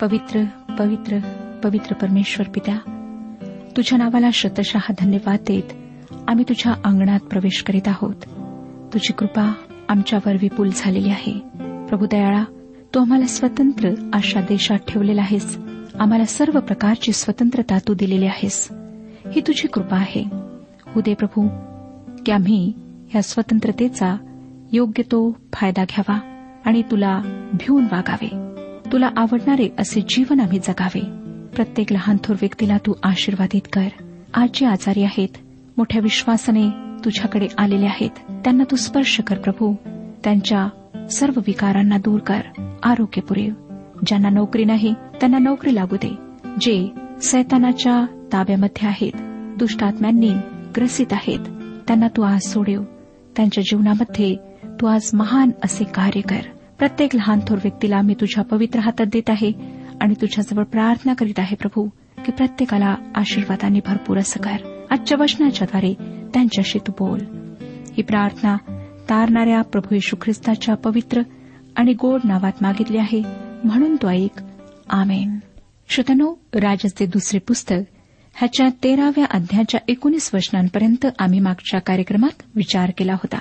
पवित्र पवित्र पवित्र परमेश्वर पित्या तुझ्या नावाला शतशः धन्यवाद देत आम्ही तुझ्या अंगणात प्रवेश करीत आहोत. तुझी कृपा आमच्यावर विपुल झालेली आहे. प्रभू दयाळा तू आम्हाला स्वतंत्र अशा देशात ठेवलेला आहेस. आम्हाला सर्व प्रकारची स्वतंत्रता तू दिलेली आहेस. ही तुझी कृपा आहे. उदे प्रभू की आम्ही या स्वतंत्रतेचा योग्य तो फायदा घ्यावा आणि तुला भिवून वागावे. तुला आवडणारे असे जीवन आम्ही जगावे. प्रत्येक लहान थोर व्यक्तीला तू आशीर्वादित कर. आज जे आजारी आहेत. मोठ्या विश्वासाने तुझ्याकडे आलेले आहेत. त्यांना तू स्पर्श कर प्रभू. त्यांच्या सर्व विकारांना दूर कर. आरोग्य पुरेव. ज्यांना नोकरी नाही त्यांना नोकरी लागू दे. जे सैतानाच्या ताब्यामध्ये आहेत दुष्टात्म्यांनी ग्रसित आहेत त्यांना तू आज सोडेव. त्यांच्या जीवनामध्ये तू आज महान असे कार्य कर. प्रत्येक लहान थोर व्यक्तीला मी तुझ्या पवित्र हातात देत आहे आणि तुझ्याजवळ प्रार्थना करीत आहे प्रभू की प्रत्येकाला आशीर्वादाने भरपूर असं कर. आजच्या वचनाच्याद्वारे त्यांच्याशी तू बोल. ही प्रार्थना तारणाऱ्या प्रभू येशू ख्रिस्ताच्या पवित्र आणि गोड नावात मागितली आहे. म्हणून तो ऐक. आमेन. श्रोतनो राजसचे दुसरे पुस्तक ह्याच्या तेराव्या अध्याच्या एकोणीस वचनांपर्यंत आम्ही मागच्या कार्यक्रमात विचार केला होता.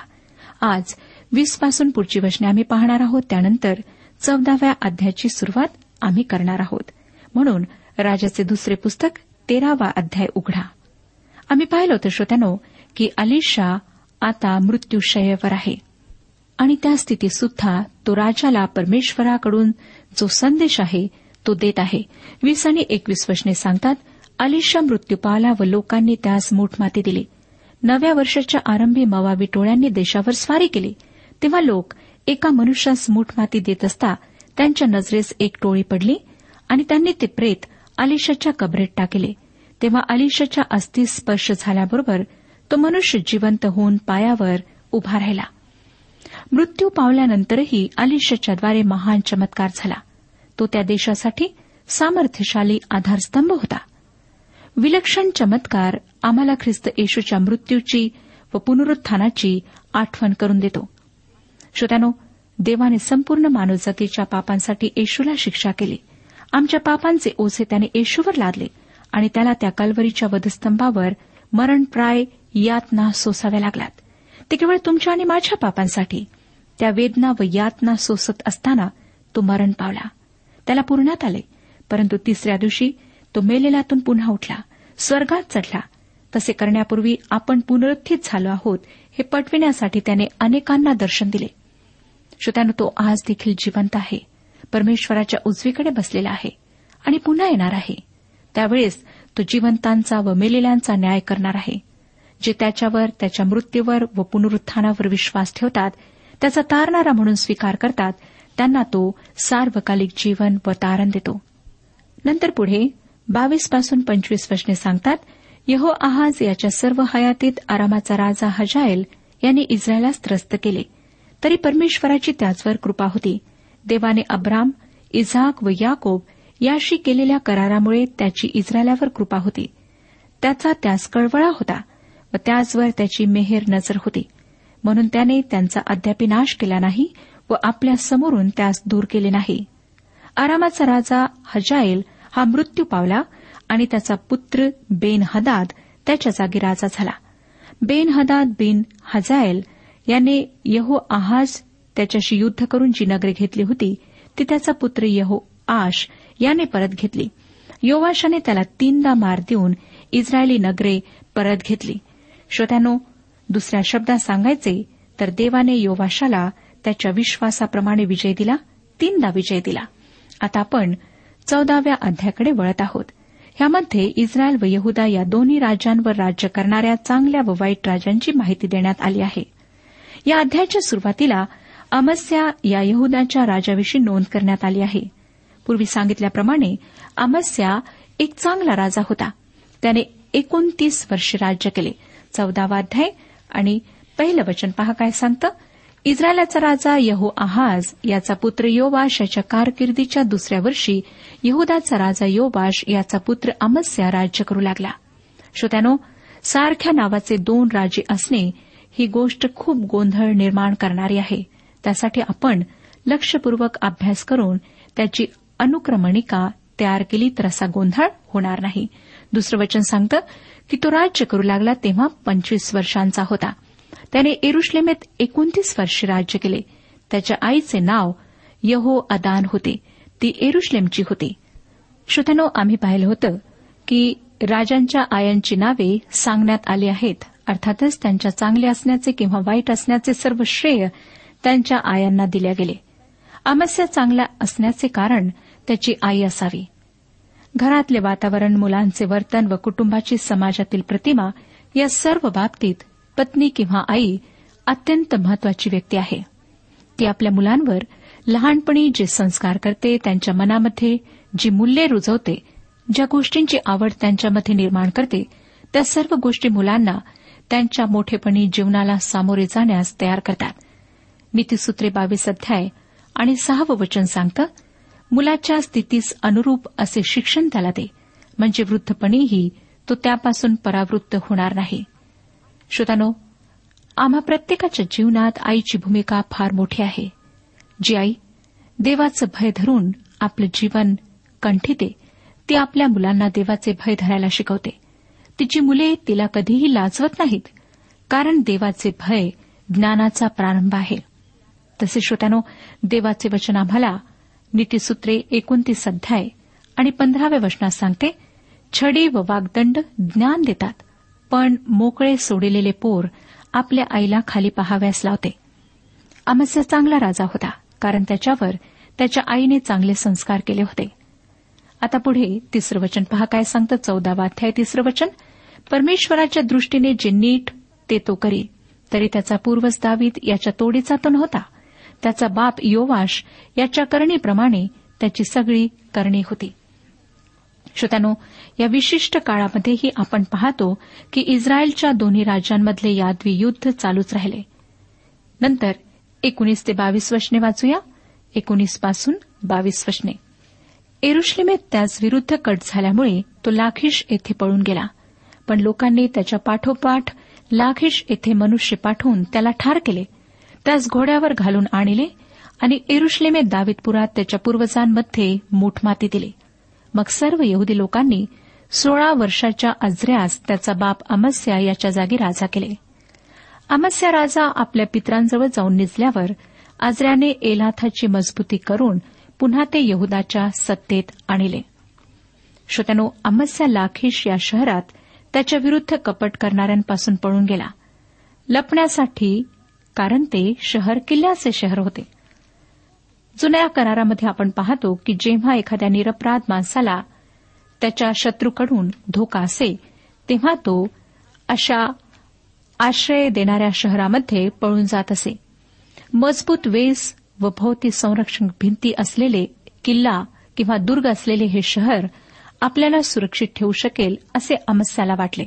आज वीसपासून पुढची वचने आम्ही पाहणार आहोत. त्यानंतर चौदाव्या अध्यायाची सुरुवात आम्ही करणार आहोत. म्हणून राजाचे दुसरे पुस्तक तेरावा अध्याय उघडा. आम्ही पाहिलं होतं श्रोत्यानो की अलिशा आता मृत्यूशयेवर आहे. आणि त्या स्थितीत सुद्धा तो राजाला परमेश्वराकडून जो संदेश आहे तो देत आहे. वीस आणि एकवीस वचने सांगतात अलिशा मृत्यू पावला व लोकांनी त्यास मूठमाती दिली. नव्या वर्षाच्या आरंभी मवावी टोळ्यांनी देशावर स्वारी केली. तेव्हा लोक एका मनुष्यास मूठमाती देत असता त्यांच्या नजरेस एक टोळी पडली आणि त्यांनी ते प्रेत अलिशाच्या कबरेत टाकले. तेव्हा अलिशाच्या अस्थी स्पर्श झाल्याबरोबर तो मनुष्य जिवंत होऊन पायावर उभा राहिला. मृत्यू पावल्यानंतरही अलिशाच्याद्वारे महान चमत्कार झाला. तो त्या देशासाठी सामर्थ्यशाली आधारस्तंभ होता. विलक्षण चमत्कार आम्हाला ख्रिस्त येशूच्या मृत्यूची व पुनरुत्थानाची आठवण करून देतो. श्रोत्यानो देवाने संपूर्ण मानवजातीच्या पापांसाठी येशूला शिक्षा केली. आमच्या पापांचे ओझे त्याने येशूवर लादले आणि त्याला त्या कलवरीच्या वधस्तंभावर मरणप्राय यातना सोसाव्या लागलात. ते केवळ तुमच्या आणि माझ्या पापांसाठी. त्या वेदना व यातना सोसत असताना तो मरण पावला. त्याला पुरण्यात आले परंतु तिसऱ्या दिवशी तो मेलेल्यातून पुन्हा उठला. स्वर्गात चढला. तसे करण्यापूर्वी आपण पुनरुत्थित झालो आहोत हे पटविण्यासाठी त्याने अनेकांना दर्शन दिले. श्रोत्यानं तो आज देखील जिवंत आहे. परमेश्वराच्या उजवीकडे बसलेला आहे आणि पुन्हा येणार आहे. त्यावेळेस तो जिवंतांचा व मेलेल्यांचा न्याय करणार आहे. जे त्याच्यावर त्याच्या मृत्यूवर व पुनरुत्थानावर विश्वास ठेवतात त्याचा तारणारा म्हणून स्वीकार करतात त्यांना तो सार्वकालिक जीवन व तारण देतो. नंतर पुढे बावीसपासून पंचवीस वचने सांगतात यहो आहाज याच्या सर्व हयातीत आरामाचा राजा हजायल यांनी इस्रायलास त्रस्त केले. तरी परमेश्वराची त्याचवर कृपा होती. देवाने अब्राम इझाक व याकोब याशी केलेल्या करारामुळे त्याची इस्रायलावर कृपा होती. त्याचा त्यास कळवळा होता व त्याचवर त्याची मेहेर नजर होती. म्हणून त्याने त्यांचा अद्यापी नाश केला नाही व आपल्या समोरून त्यास दूर केले नाही. आरामाचा राजा हजायल हा मृत्यू पावला आणि त्याचा पुत्र बेन हदाद त्याच्या जागी राजा झाला. बेन हदाद बिन हजायल याने यहो आहाज त्याच्याशी युद्ध करून जी नगरे घेतली होती ती त्याचा पुत्र यहो आश याने परत घेतली. योवाशाने त्याला तीनदा मार देऊन इस्रायली नगरे परत घेतली. श्रोत्यानो दुसऱ्या शब्दात सांगायचे तर देवाने योवाशाला त्याच्या विश्वासाप्रमाणे विजय दिला तीनदा विजय दिला. आता आपण चौदाव्या अध्याकडे वळत आहोत. ह्यामध्ये इस्रायल व यहुदा या दोन्ही राज्यांवर राज्य करणाऱ्या चांगल्या व वाईट राजांची माहिती देण्यात आली आहे. या अध्यायाच्या सुरुवातीला अमस्या या यहुदाच्या राजाविषयी नोंद करण्यात आली आहे. पूर्वी सांगितल्याप्रमाणे अमस्या एक चांगला राजा होता. त्याने एकोणतीस वर्षे राज्य केले. चौदावा अध्याय आणि पहिलं वचन पहा काय सांगतं? इस्रायलाचा राजा यहो आहाज याचा पुत्र योवाश याच्या कारकिर्दीच्या दुसऱ्या वर्षी यहुदाचा राजा योवाश याचा पुत्र अमस्या राज्य करू लागला. श्रोत्यानो सारख्या नावाचे दोन राजे असणे ही गोष्ट खूप गोंधळ निर्माण करणारी आहे. त्यासाठी आपण लक्षपूर्वक अभ्यास करून त्याची अनुक्रमणिका तयार केली तर असा गोंधळ होणार नाही. दुसरं वचन सांगतं की तो राज्य करू लागला तेव्हा पंचवीस वर्षांचा होता. त्याने एरुश्लेमेत एकोणतीस वर्षे राज्य केले. त्याच्या आईचे नाव यहो अदान होते. ती एरुश्लेमची होती. श्रोत्यानो आम्ही पाहिलं होतं की राजांच्या आयांची नावे सांगण्यात आली आहेत. अर्थातच त्यांच्या चांगले असण्याचे किंवा वाईट असण्याचे सर्व श्रेय त्यांच्या आयांना दिल्या गेले. अमस्या चांगल्या असण्याचे कारण त्याची आई असावी. घरातले वातावरण मुलांचे वर्तन व कुटुंबाची समाजातील प्रतिमा या सर्व बाबतीत पत्नी किंवा आई अत्यंत महत्वाची व्यक्ती आहे. ती आपल्या मुलांवर लहानपणी जे संस्कार करते त्यांच्या मनामध्ये जी मूल्ये रुजवते ज्या गोष्टींची आवड त्यांच्यामध्ये निर्माण करते त्या सर्व गोष्टी मुलांना त्यांच्या मोठेपणी जीवनाला सामोरे जाण्यास तयार करतात. नीतीसूत्रे बावीस अध्याय आणि सहावं वचन सांगतं मुलाच्या स्थितीस अनुरूप असे शिक्षण त्याला दे म्हणजे वृद्धपणीही तो त्यापासून परावृत्त होणार नाही. श्रोतानो आम्हा प्रत्येकाच्या जीवनात आईची भूमिका फार मोठी आहे. जी आई देवाचं भय धरून आपलं जीवन कंठीते ती आपल्या मुलांना देवाचे भय धरायला शिकवते. तिची मुले तिला कधीही लाजवत नाहीत कारण देवाचे भय ज्ञानाचा प्रारंभ आहे. तसे श्रोत्यानो देवाचे वचन आम्हाला नीतीसूत्रे एकोणतीस अध्याय आणि पंधराव्या वचनात सांगते छडी व वागदंड ज्ञान देतात पण मोकळे सोडलेले पोर आपल्या आईला खाली पहाव्यास लावते. अमस्या चांगला राजा होता कारण त्याच्यावर त्याच्या आईने चांगले संस्कार केले होते. आता पुढे तिसरं वचन पहा काय सांगतं? चौदावा अध्याय तिसरं वचन? परमेश्वराच्या दृष्टीने जे नीट ते तो करी तरी त्याचा पूर्वज दावीद याच्या तोडीचा तो नव्हता त्याचा बाप योवाश याच्या करणीप्रमाणे त्याची सगळी करणी होती. श्रोत्यानो या विशिष्ट काळामध्येही आपण पाहतो की इस्रायलच्या दोन्ही राज्यांमधले यादवी युद्ध चालूच राहिले. नंतर एकोणीस ते बावीस वचने वाचूया. एकोणीसपासून बावीस वचने. एरुश्लेमेत त्याच विरुद्ध कट झाल्यामुळे तो लाखीश येथे पळून गेला. पण लोकांनी त्याच्या पाठोपाठ लाखिश येथे मनुष्य पाठवून त्याला ठार केले. त्यास घोड्यावर घालून आणले आणि इरुश्लेमे दाविदपुरात त्याच्या पूर्वजांमध्ये मोठमाती दिली. मग सर्व यहुदी लोकांनी सोळा वर्षाच्या अजऱ्यास त्याचा बाप अमस्या याच्या जागी राजा केले. अमस्या राजा आपल्या पित्रांजवळ जाऊन निजल्यावर आजऱ्याने एलाथाची मजबूती करून पुन्हा ते यहुदाच्या सत्तेत आणले. श्रोत्यानो अमस्या लाखिश या शहरात त्याच्या विरुद्ध कपट करणाऱ्यांपासून पळून गेला. लपण्यासाठी कारण ते शहर किल्ल्याचे शहर होते. जुन्या करारामध्ये आपण पाहतो की जेव्हा एखाद्या निरपराध माणसाला त्याच्या शत्रूकडून धोका असे तेव्हा तो अशा आश्रय देणाऱ्या शहरामध्ये पळून जात असे. मजबूत वेस व भोवती संरक्षण भिंती असलेले किल्ला किंवा दुर्ग असलेले हे शहर आपल्याला सुरक्षित ठेवू शकेल असे अमस्याला वाटले.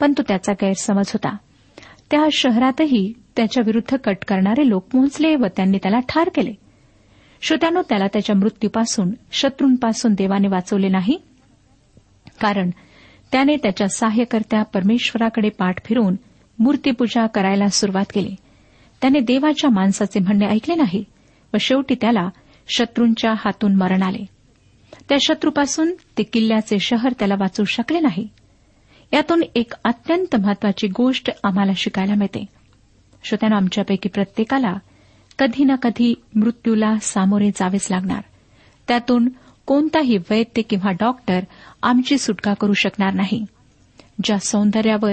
पण तो त्याचा गैरसमज होता. त्या शहरातही त्याच्या विरुद्ध कट करणारे लोक पोहोचले व त्यांनी त्याला ठार केले. श्रोत्यानो त्याला त्याच्या मृत्यूपासून शत्रूंपासून देवाने वाचवले नाही. कारण त्याने त्याच्या सहाय्यकर्त्या परमेश्वराकडे पाठ फिरून मूर्तीपूजा करायला सुरुवात केली. त्याने देवाच्या माणसाचे म्हणणे ऐकले नाही व शेवटी त्याला शत्रूंच्या हातून मरण आले. त्या शत्रूपासून ते किल्ल्याचे शहर त्याला वाचू शकले नाही. यातून एक अत्यंत महत्वाची गोष्ट आम्हाला शिकायला मिळते. श्रोत्यानं आमच्यापैकी प्रत्येकाला कधी ना कधी मृत्यूला सामोरे जावेच लागणार. त्यातून कोणताही वैद्य किंवा डॉक्टर आमची सुटका करू शकणार नाही. ज्या सौंदर्यावर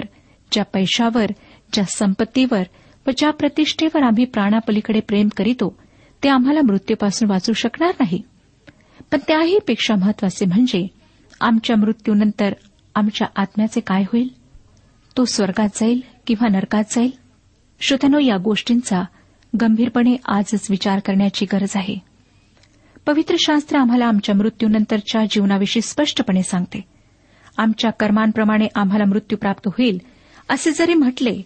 ज्या पैशावर ज्या संपत्तीवर व ज्या प्रतिष्ठेवर आम्ही प्राणापलीकडे प्रेम करीतो ते आम्हाला मृत्यूपासून वाचू शकणार नाही. पण त्याही पेक्षा महत्त्वाचे म्हणजे आमच्या मृत्यूनंतर आमच्या आत्म्याचे काय होईल? तो स्वर्गात जाईल किंवा नरकात जाईल? श्रोत्यानो या गोष्टींचा गंभीरपणे आजच विचार करण्याची गरज आहे. पवित्र शास्त्र आम्हाला आमच्या मृत्यूनंतरच्या जीवनाविषयी स्पष्टपणे सांगते. आमच्या कर्मांप्रमाणे आम्हाला मृत्यू प्राप्त होईल असे जरी म्हटले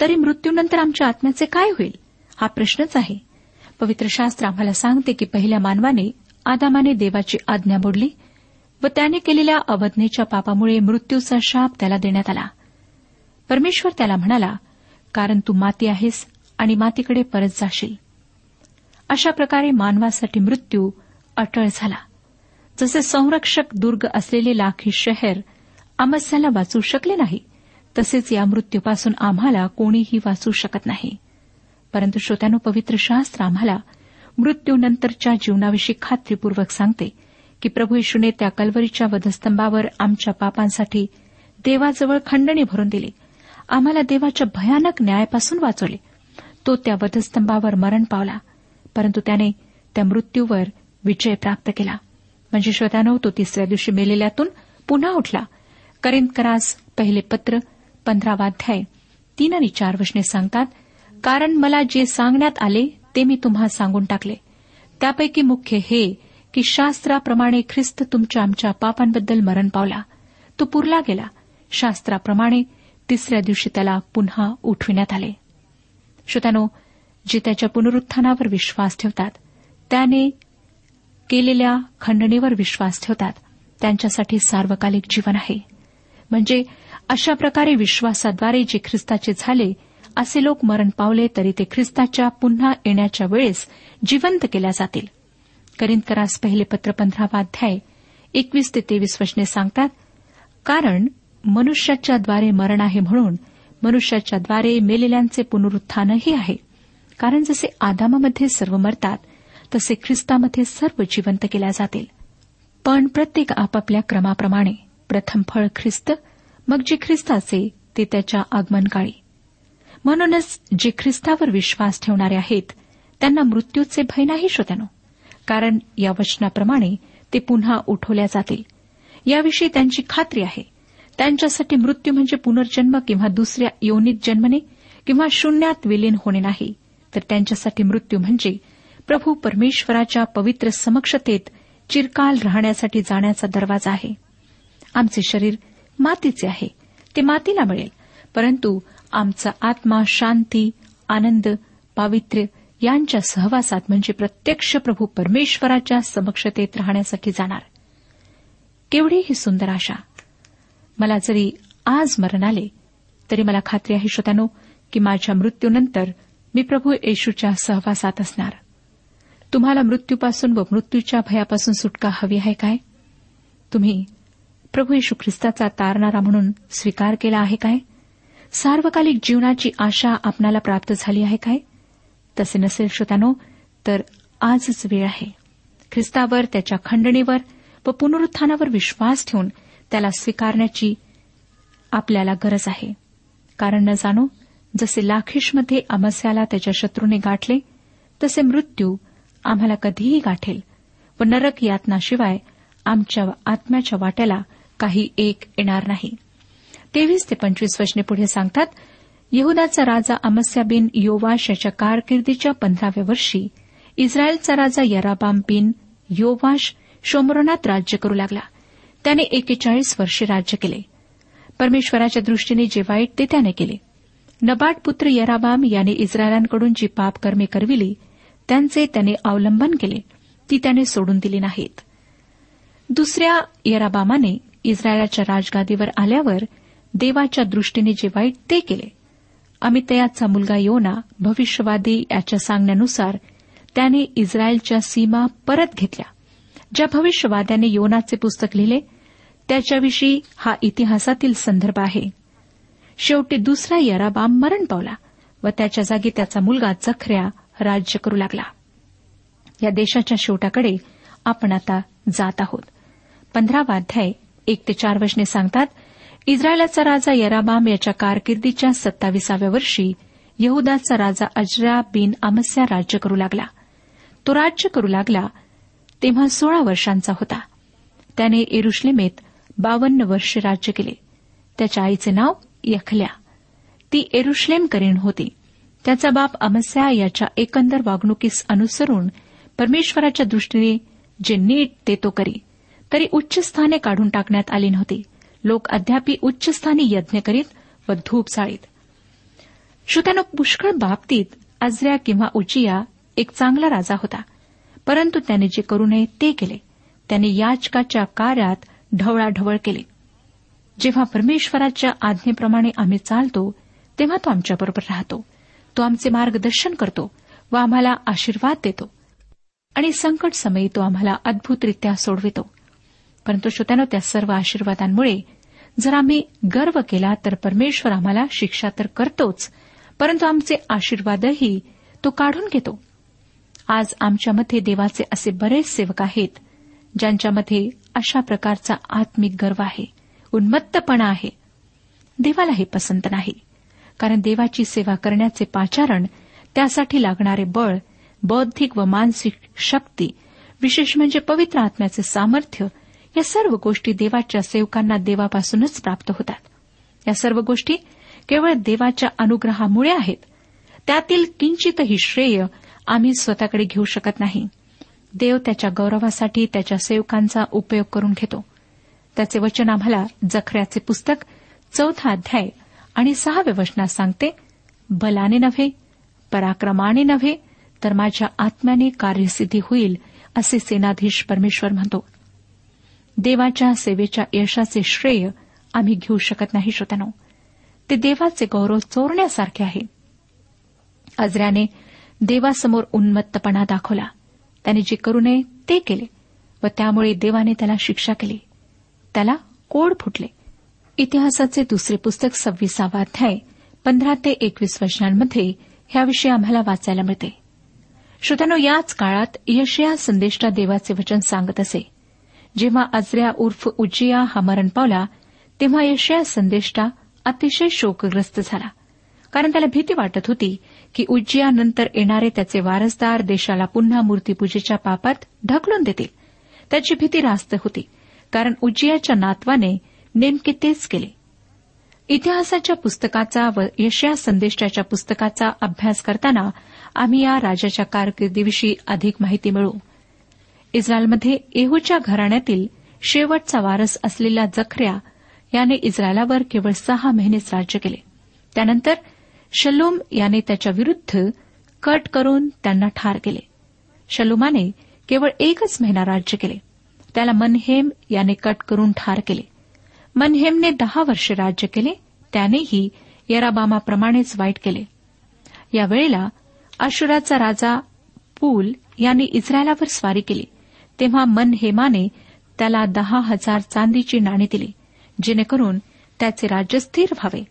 तरी मृत्यूनंतर आमच्या आत्म्याचे काय होईल? हा प्रश्नच आहे. पवित्र शास्त्र आम्हाला सांगते की पहिल्या मानवाने आदामाने देवाची आज्ञा मोडली व त्याने केलेल्या अवज्ञेच्या पापामुळे मृत्यूचा शाप त्याला देण्यात आला. परमेश्वर त्याला म्हणाला कारण तू माती आहेस आणि मातीकडे परत जाशील. अशा प्रकारे मानवासाठी मृत्यू अटळ झाला. जसे संरक्षक दुर्ग असलेले लाखी शहर अमस्याला वाचू शकले नाही तसेच या मृत्यूपासून आम्हाला कोणीही वाचू शकत नाही. परंतु श्रोत्यानो पवित्र शास्त्र आम्हाला मृत्यूनंतरच्या जीवनाविषयी खात्रीपूर्वक सांगते की प्रभू येशूने त्या कलवरीच्या वधस्तंभावर आमच्या पापांसाठी देवाजवळ खंडणी भरून दिली. आम्हाला देवाच्या भयानक न्यायापासून वाचवले. तो त्या वधस्तंभावर मरण पावला परंतु त्याने त्या मृत्यूवर विजय प्राप्त केला. म्हणजे श्रोत्यानो तो तिसऱ्या दिवशी मेलेल्यातून पुन्हा उठला. करिंदकरास पहिले पत्र पंधरावाध्याय तीन आणि चार वशने सांगतात कारण मला जे सांगण्यात आले ते मी तुम्हा सांगून टाकले. त्यापैकी मुख्य हे की शास्त्राप्रमाणे ख्रिस्त तुमच्या आमच्या पापांबद्दल मरण पावला. तो पुरला गेला. शास्त्राप्रमाणे तिसऱ्या दिवशी त्याला पुन्हा उठविण्यात आले. श्रोत्यानो जे त्याच्या पुनरुत्थानावर विश्वास ठेवतात त्याने केलेल्या खंडणीवर विश्वास ठेवतात. त्यांच्यासाठी सार्वकालिक जीवन आहे. म्हणजे अशा प्रकारे विश्वासाद्वारे जे ख्रिस्ताचे झाले असे लोक मरण पावले तरी ते ख्रिस्ताच्या पुन्हा येण्याच्या वेळेस जिवंत केल्या जातील. करिंदकरास पहिले पत्र पंधरावाध्याय एकवीस ते तेवीस वचने सांगतात कारण मनुष्याच्याद्वारे मरण आहे म्हणून मनुष्याच्याद्वारे मेलेल्यांचे पुनरुत्थानही आहे. कारण जसे आदामामध्ये सर्व मरतात तसे ख्रिस्तामध्ये सर्व जिवंत केल्या जातील. पण प्रत्येक आपापल्या क्रमाप्रमाणे प्रथम फळ ख्रिस्त मग जे ख्रिस्ताचे ते त्याच्या आगमनकाळी. म्हणूनच जे ख्रिस्तावर विश्वास ठेवणारे आहेत त्यांना मृत्यूचे भय नाही श्रोत्यानो कारण या वचनाप्रमाणे ते पुन्हा उठवल्या जातील. याविषयी त्यांची खात्री आहे. त्यांच्यासाठी मृत्यू म्हणजे पुनर्जन्म किंवा दुसऱ्या योनित जन्मने किंवा शून्यात विलीन होणे नाही. तर त्यांच्यासाठी मृत्यू म्हणजे प्रभू परमेश्वराच्या पवित्र समक्षतेत चिरकाल राहण्यासाठी जाण्याचा दरवाजा आहे. आमचे शरीर मातीचे आहे. ते मातीला मिळेल. परंतु आमचा आत्मा शांती आनंद पावित्र्य यांच्या सहवासात म्हणजे प्रत्यक्ष प्रभू परमेश्वराच्या समक्षतेत राहण्यासाठी जाणार. केवढी ही सुंदर आशा. मला जरी आज मरण आले तरी मला खात्री आहे श्रोत्यानो की माझ्या मृत्यूनंतर मी प्रभू येशूच्या सहवासात असणार. तुम्हाला मृत्यूपासून व मृत्यूच्या भयापासून सुटका हवी आहे काय? तुम्ही प्रभू येशू ख्रिस्ताचा तारणारा म्हणून स्वीकार केला आहे काय? सार्वकालिक जीवनाची आशा आपणाला प्राप्त झाली आहे काय? तसे नसेल श्रोत्यानो तर आजच वेळ आहे. ख्रिस्तावर त्याच्या खंडणीवर व पुनरुत्थानावर विश्वास ठेवून त्याला स्वीकारण्याची आपल्याला गरज आहे. कारण न जाणो जसे लाखीशमध्ये अमस्याला त्याच्या शत्रूने गाठले तसे मृत्यू आम्हाला कधीही गाठेल व नरक यातनाशिवाय आमच्या आत्म्याच्या वाट्याला काही एक येणार नाही. तेवीस ते पंचवीस वचने पुढे सांगतात यहदाचा राजा अमस्या बिन योवाश याच्या कारकिर्दीच्या पंधराव्या वर्षी इस्रायलचा राजा यराबाम बिन योवाश शोमरोनात राज्य करू लागला. त्याने एकेचाळीस वर्षे राज्य केले. परमेश्वराच्या दृष्टीने जे वाईट ते त्याने केले. नबाट पुत्र यराबाम याने इस्रायलांकडून जी पाप कर्मे करविली त्यांचे त्याने अवलंबन केले. ती त्याने सोडून दिली नाहीत. दुसऱ्या यराबामाने इस्रायलाच्या राजगादीवर आल्यावर देवाच्या दृष्टीने जे वाईट ते केले. अमितयाचा मुलगा योना भविष्यवादी याच्या सांगण्यानुसार त्याने इस्रायलच्या सीमा परत घेतल्या. ज्या भविष्यवाद्याने योनाचे पुस्तक लिहिले त्याच्याविषयी हा इतिहासातील संदर्भ आहे. शेवटी दुसरा यराबाम मरण पावला व त्याच्या जागी त्याचा मुलगा जखऱ्या राज्य करू लागला. या देशाच्या शेवटाकडे आपण आता जात आहोत. पंधरावा अध्याय एक ते चार वचने सांगतात इस्रायलाचा राजा यराबाम याच्या कारकिर्दीच्या सत्ताविसाव्या वर्षी यहुदाचा राजा अजरा बिन अमस्या राज्य करू लागला. तो राज्य करू लागला तेव्हा सोळा वर्षांचा होता. त्याने एरुश्लेमेत बावन्न वर्षे राज्य केले. त्याच्या आईचे नाव यखल्या. ती एरुश्लेम करीण होती. त्याचा बाप अमस्या याच्या एकंदर वागणुकीस अनुसरून परमेश्वराच्या दृष्टीने जे नीट ते तो करी तरी उच्च स्थाने काढून टाकण्यात आली नव्हती लोक अद्यापी उच्चस्थानी यज्ञ करीत व धूप चाळीत श्रोत्यानं पुष्कळ बाबतीत आजऱ्या किंवा उचिया एक चांगला राजा होता. परंतु त्याने जे करू नये ते केले. त्याने याचकाच्या कार्यात ढवळाढवळ केली. जेव्हा परमेश्वराच्या आज्ञेप्रमाणे आम्ही चालतो तेव्हा तो आमच्याबरोबर राहतो. तो आमचे मार्गदर्शन करतो व आम्हाला आशीर्वाद देतो. आणि संकट समयी तो आम्हाला अद्भुतरित्या सोडवितो. परंतु श्रोत्यानं त्या सर्व आशीर्वादांमुळे जर आम्ही गर्व केला तर परमेश्वर आम्हाला शिक्षा तर करतोच. परंतु आमचे आशीर्वादही तो काढून घेतो. आज आमच्यामध्ये देवाचे असे बरेच सेवक आहेत ज्यांच्यामध्ये अशा प्रकारचा आत्मिक गर्व आहे उन्मत्तपणा आहे. देवाला हे पसंत नाही कारण देवाची सेवा करण्याचे पाचारण त्यासाठी लागणारे बळ बौद्धिक व मानसिक शक्ती विशेष म्हणजे पवित्र आत्म्याचे सामर्थ्य या सर्व गोष्टी देवाच्या सेवकांना देवापासूनच प्राप्त होतात. या सर्व गोष्टी केवळ देवाच्या अनुग्रहामुळे आहेत. त्यातील किंचितही श्रेय आम्ही स्वतःकडे घेऊ शकत नाही. देव त्याच्या गौरवासाठी त्याच्या सेवकांचा उपयोग करून घेतो. त्याचे वचन आम्हाला जखऱ्याचे पुस्तक चौथा अध्याय आणि सहाव्या वचनात सांगते बलाने नव्हे पराक्रमाने नव्हे तर माझ्या आत्म्याने कार्यसिद्धी होईल असे सेनाधीश परमेश्वर म्हणतो. देवाच्या सेवेच्या यशाचे श्रेय आम्ही घेऊ शकत नाही श्रोत्यानो. ते देवाचे गौरव चोरण्यासारखे आहे. अजऱ्याने देवासमोर उन्मत्तपणा दाखवला. त्याने जे करू नये ते केले व त्यामुळे देवाने त्याला शिक्षा केली. त्याला कोड फुटले. इतिहासाचे दुसरे पुस्तक सव्वीसावा अध्याय पंधरा ते एकवीस वर्षांमध्ये ह्याविषयी आम्हाला वाचायला मिळते. श्रोत्यानो याच काळात यशया संदेष्टा देवाचे वचन सांगत असे. जेव्हा अजऱ्या उर्फ उज्जिया हा मरण पावला तेव्हा यशया संदेष्टा अतिशय शोकग्रस्त झाला. कारण त्याला भीती वाटत होती की उज्जियानंतर येणारे त्याचे वारसदार देशाला पुन्हा मूर्तीपूजेच्या पापात ढकलून देतील. त्याची भीती रास्त होती कारण उज्जियाच्या नातवाने नेमके तेच केले. इतिहासाच्या पुस्तकाचा व यशया संदेष्टाच्या पुस्तकाचा अभ्यास करताना आम्ही या राजाच्या कारकिर्दीविषयी अधिक माहिती मिळू इस्रायलमध्ये येहूच्या घराण्यातील शेवटचा वारस असलेला जखऱ्या याने इस्रायलावर केवळ सहा महिनेच राज्य केले. त्यानंतर शलोम याने त्याच्या विरुद्ध कट करून त्यांना ठार केले. शलोमाने केवळ एकच महिना राज्य केले. त्याला मनहेम याने कट करून ठार केले. मनहेमने दहा वर्षे राज्य केले त्यानेही यराबामाप्रमाणेच वाईट केले. यावेळेला अशुराचा राजा पूल यांनी इस्रायलावर स्वारी केली. तेव्हा मन हेमाने त्याला दहा हजार चांदीची नाणी दिली जेणेकरून त्याचे राज्य स्थिर व्हावे.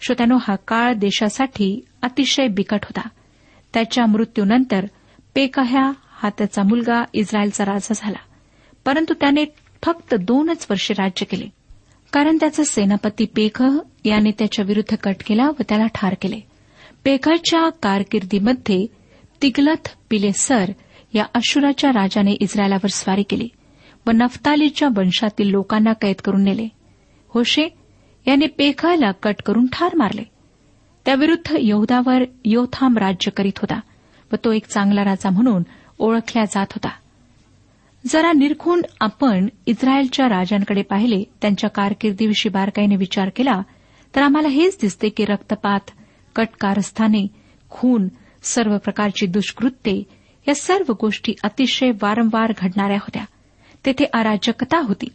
श्रोत्यानो हा काळ देशासाठी अतिशय बिकट होता. त्याच्या मृत्यूनंतर पेकह्या हा त्याचा मुलगा इस्रायलचा राजा झाला. परंतु त्याने फक्त दोनच वर्षे राज्य केले. कारण त्याचा सेनापती पेख याने त्याच्या विरुद्ध कट केला व त्याला ठार केले. पेखच्या कारकिर्दीमध्ये तिगलथ पिलेसर या अशुराच्या राजाने इस्रायलावर स्वारी केली व नफ्तालीच्या वंशातील लोकांना कैद करून नेले. होशे याने पेखाला कट करून ठार मारले. त्याविरुद्ध यहदावर योथाम राज्य करीत होता व तो एक चांगला राजा म्हणून ओळखला जात होता. जरा निरखून आपण इस्रायलच्या राजांकडे पाहिले त्यांच्या कारकिर्दीविषयी बारकाईने विचार केला तर आम्हाला हेच दिसते की रक्तपात कटकारस्थाने खून सर्व प्रकारची दुष्कृत्ये या सर्व गोष्टी अतिशय वारंवार घडणाऱ्या होत्या. तेथे अराजकता होती.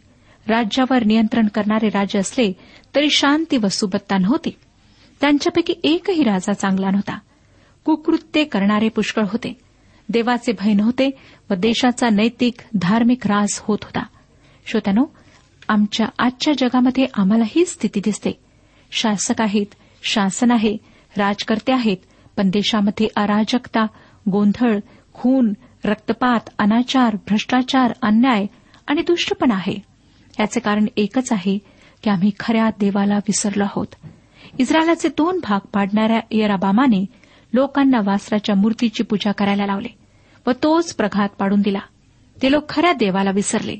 राज्यावर नियंत्रण करणारे राजे असले तरी शांती व सुबत्ता नव्हती. त्यांच्यापैकी एकही राजा चांगला नव्हता. कुकृत्य करणारे पुष्कळ होते. देवाचे भय नव्हते व देशाचा नैतिक धार्मिक रास होत होता. श्रोत्यानो आमच्या आजच्या जगामध्ये आम्हाला ही स्थिती दिसते. शासक आहेत शासन आहे राजकर्ते आहेत पण देशामध्ये अराजकता गोंधळ खून रक्तपात अनाचार भ्रष्टाचार अन्याय आणि दुष्टपणा आहे. याचे कारण एकच आहे की आम्ही खऱ्या देवाला विसरलो आहोत. इस्रायलाचे दोन भाग पाडणाऱ्या यराबामाने लोकांना वासराच्या मूर्तीची पूजा करायला लावले व तोच प्रघात पाडून दिला. ते लोक खऱ्या देवाला विसरले.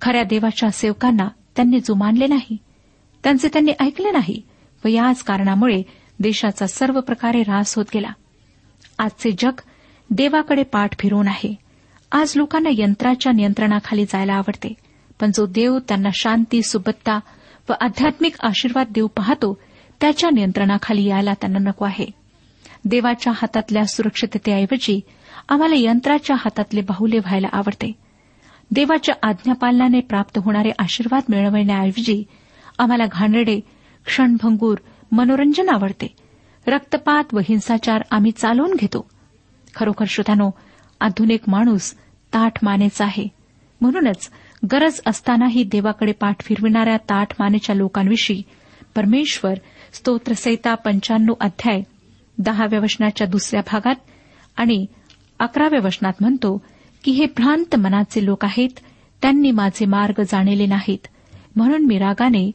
खऱ्या देवाच्या सेवकांना त्यांनी जुमानले नाही. त्यांचे त्यांनी ऐकले नाही व याच कारणामुळे देशाचा सर्व प्रकारे ऱ्हास होत गेला. आजचे जग देवाकडे पाठ फिरवून आहे. आज लोकांना यंत्राच्या नियंत्रणाखाली जायला आवडते पण जो देव त्यांना शांती सुबत्ता व आध्यात्मिक आशीर्वाद देऊ पाहतो त्याच्या नियंत्रणाखाली यायला त्यांना नको आहे. देवाच्या हातातल्या सुरक्षिततेऐवजी आम्हाला यंत्राच्या हातातले बाहुले व्हायला आवडते. देवाच्या आज्ञापालनाने प्राप्त होणारे आशीर्वाद मिळवण्याऐवजी आम्हाला घाणेरडे क्षणभंगूर मनोरंजन आवडते. रक्तपात व हिंसाचार आम्ही चालवून घेतो. खरोखर श्रोत्यानो आधुनिक माणूस ताठ मानेचा आहे. म्हणूनच गरज असतानाही देवाकडे पाठ फिरविणाऱ्या ताठ मानेच्या लोकांविषयी परमेश्वर स्तोत्रसहिता पंच्याण्णव अध्याय दहाव्या वचनाच्या दुसऱ्या भागात आणि अकराव्या वचनात म्हणतो की हे भ्रांत मनाचे लोक आहेत त्यांनी माझे मार्ग जाणलेले नाहीत. म्हणून मी रागाने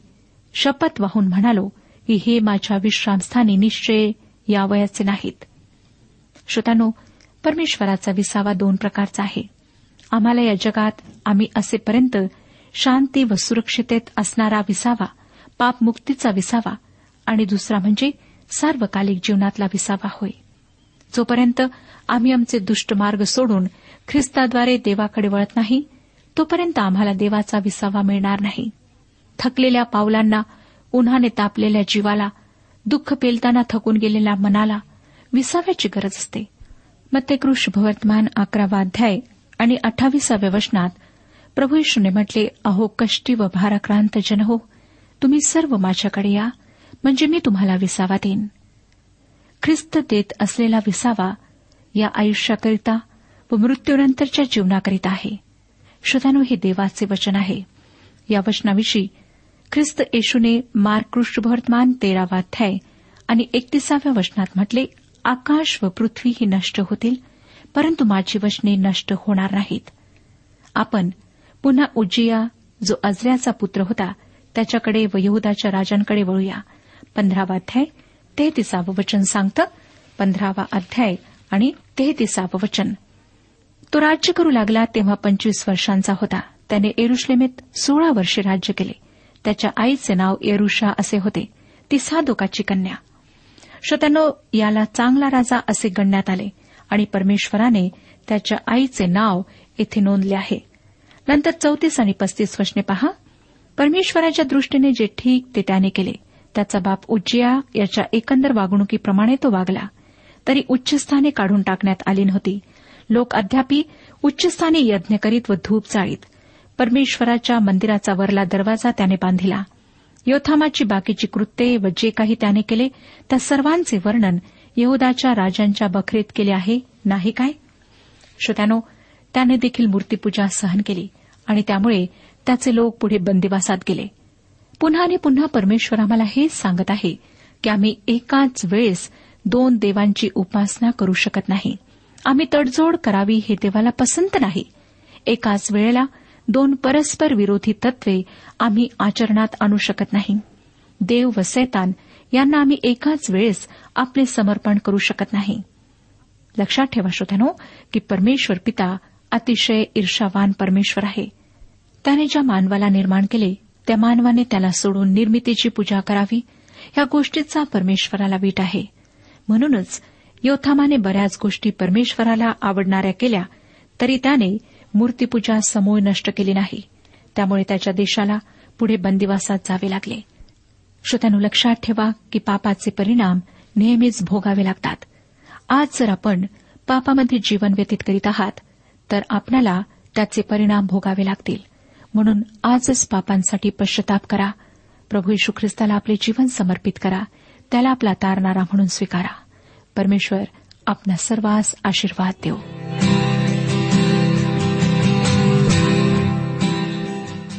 शपथ वाहून म्हणालो की हे माझ्या विश्रामस्थानी निश्चय यावयाचे नाहीत. श्रोतानो परमेश्वराचा विसावा दोन प्रकारचा आहे. आम्हाला या जगात आम्ही असेपर्यंत शांती व सुरक्षितेत असणारा विसावा पापमुक्तीचा विसावा आणि दुसरा म्हणजे सार्वकालिक जीवनातला विसावा होय. जोपर्यंत आम्ही आमचे दुष्ट मार्ग सोडून ख्रिस्ताद्वारे देवाकडे वळत नाही तोपर्यंत आम्हाला देवाचा विसावा मिळणार नाही. थकलेल्या पावलांना उन्हाने तापलेल्या जीवाला दुःख पेलताना थकून गेलेल्या मनाला विसाव्याची गरज असते. मत्तेकृ शुभवर्तमान अकरावा अध्याय आणि अठ्ठावीसाव्या वचनात प्रभू येशूने म्हटले अहो कष्टी व भाराक्रांत जन हो तुम्ही सर्व माझ्याकडे या म्हणजे मी तुम्हाला विसावा देईन. ख्रिस्त देत असलेला विसावा या आयुष्याकरिता व मृत्यूनंतरच्या जीवनाकरिता आहे. श्रोतानु हे देवाचे वचन आहे. या वचनाविषयी ख्रिस्त येशूने मार्क कृष्णभवर्तमान तेरावा अध्याय आणि एकतीसाव्या वचनात म्हटले आकाश व पृथ्वी ही नष्ट होतील परंतु माझी वचने नष्ट होणार नाहीत. आपण पुन्हा उज्जिया जो अजऱ्याचा पुत्र होता त्याच्याकडे व यहदाच्या राजांकडे वळूया. पंधरावा अध्याय तेहतीसावं वचन सांगतं. पंधरावा अध्याय आणि तेहतीसावं वचन. तो राज्य करू लागला तेव्हा पंचवीस वर्षांचा होता. त्याने एरुश्लेमेत सोळा वर्षे राज्य केले. त्याच्या आईचे नाव एरुषा असे होते. ती सादोकाची कन्या. श्रोत्यानो याला चांगला राजा असे गणण्यात आले आणि परमेश्वराने त्याच्या आईचे नाव येथे नोंदले आहे. नंतर चौतीस आणि पस्तीस वचने पहा. परमेश्वराच्या दृष्टीने जे ठीक ते त्याने केले. त्याचा बाप उज्जिया याच्या एकंदर वागणुकीप्रमाणे तो वागला. तरी उच्चस्थाने काढून टाकण्यात आली नव्हती. लोक अद्यापी उच्चस्थानी यज्ञ करीत व धूप चाळीत परमेश्वराच्या मंदिराचा वरला दरवाजा त्याने बांधिला. योथामाची बाकीची कृत्ये व जे काही त्याने केले त्या सर्वांचे वर्णन यहदाच्या राजांच्या बखरीत केले आहे नाही काय? श्रोत्यानो त्याने देखील मूर्तीपूजा सहन केली आणि त्यामुळे त्याचे लोक पुढे बंदिवासात गेले. पुन्हा आणि पुन्हा परमेश्वर आम्हाला हेच सांगत आहे की आम्ही एकाच वेळेस दोन देवांची उपासना करू शकत नाही. आम्ही तडजोड करावी हे देवाला पसंत नाही. एकाच वेळेला दोन परस्पर विरोधी तत्वे आम्ही आचरणात आणू शकत नाही. देव व सैतान यांना आम्ही एकाच वेळेस आपले समर्पण करू शकत नाही. लक्षात ठेवा श्रोत्यानो की परमेश्वर पिता अतिशय ईर्षावान परमेश्वर आहे. त्याने ज्या मानवाला निर्माण केले त्या मानवाने त्याला सोडून निर्मितीची पूजा करावी या गोष्टीचा परमेश्वराला वीट आहे. म्हणूनच योथामाने बऱ्याच गोष्टी परमेश्वराला आवडणाऱ्या केल्या तरी त्याने मूर्तीपूजा समूळ नष्ट केली नाही. त्यामुळे त्याच्या देशाला पुढे बंदिवासात जावे लागले. श्रोत्यानु लक्षात ठेवा की पापाचे परिणाम नेहमीच भोगावे लागतात. आज जर आपण पापामध्ये जीवन व्यतीत करीत आहात तर आपल्याला त्याचे परिणाम भोगावे लागतील. म्हणून आजच पापांसाठी पश्चाताप करा. प्रभू यशू ख्रिस्ताला आपले जीवन समर्पित करा. त्याला आपला तारणारा म्हणून स्वीकारा. परमेश्वर आपला सर्वांस आशीर्वाद देऊ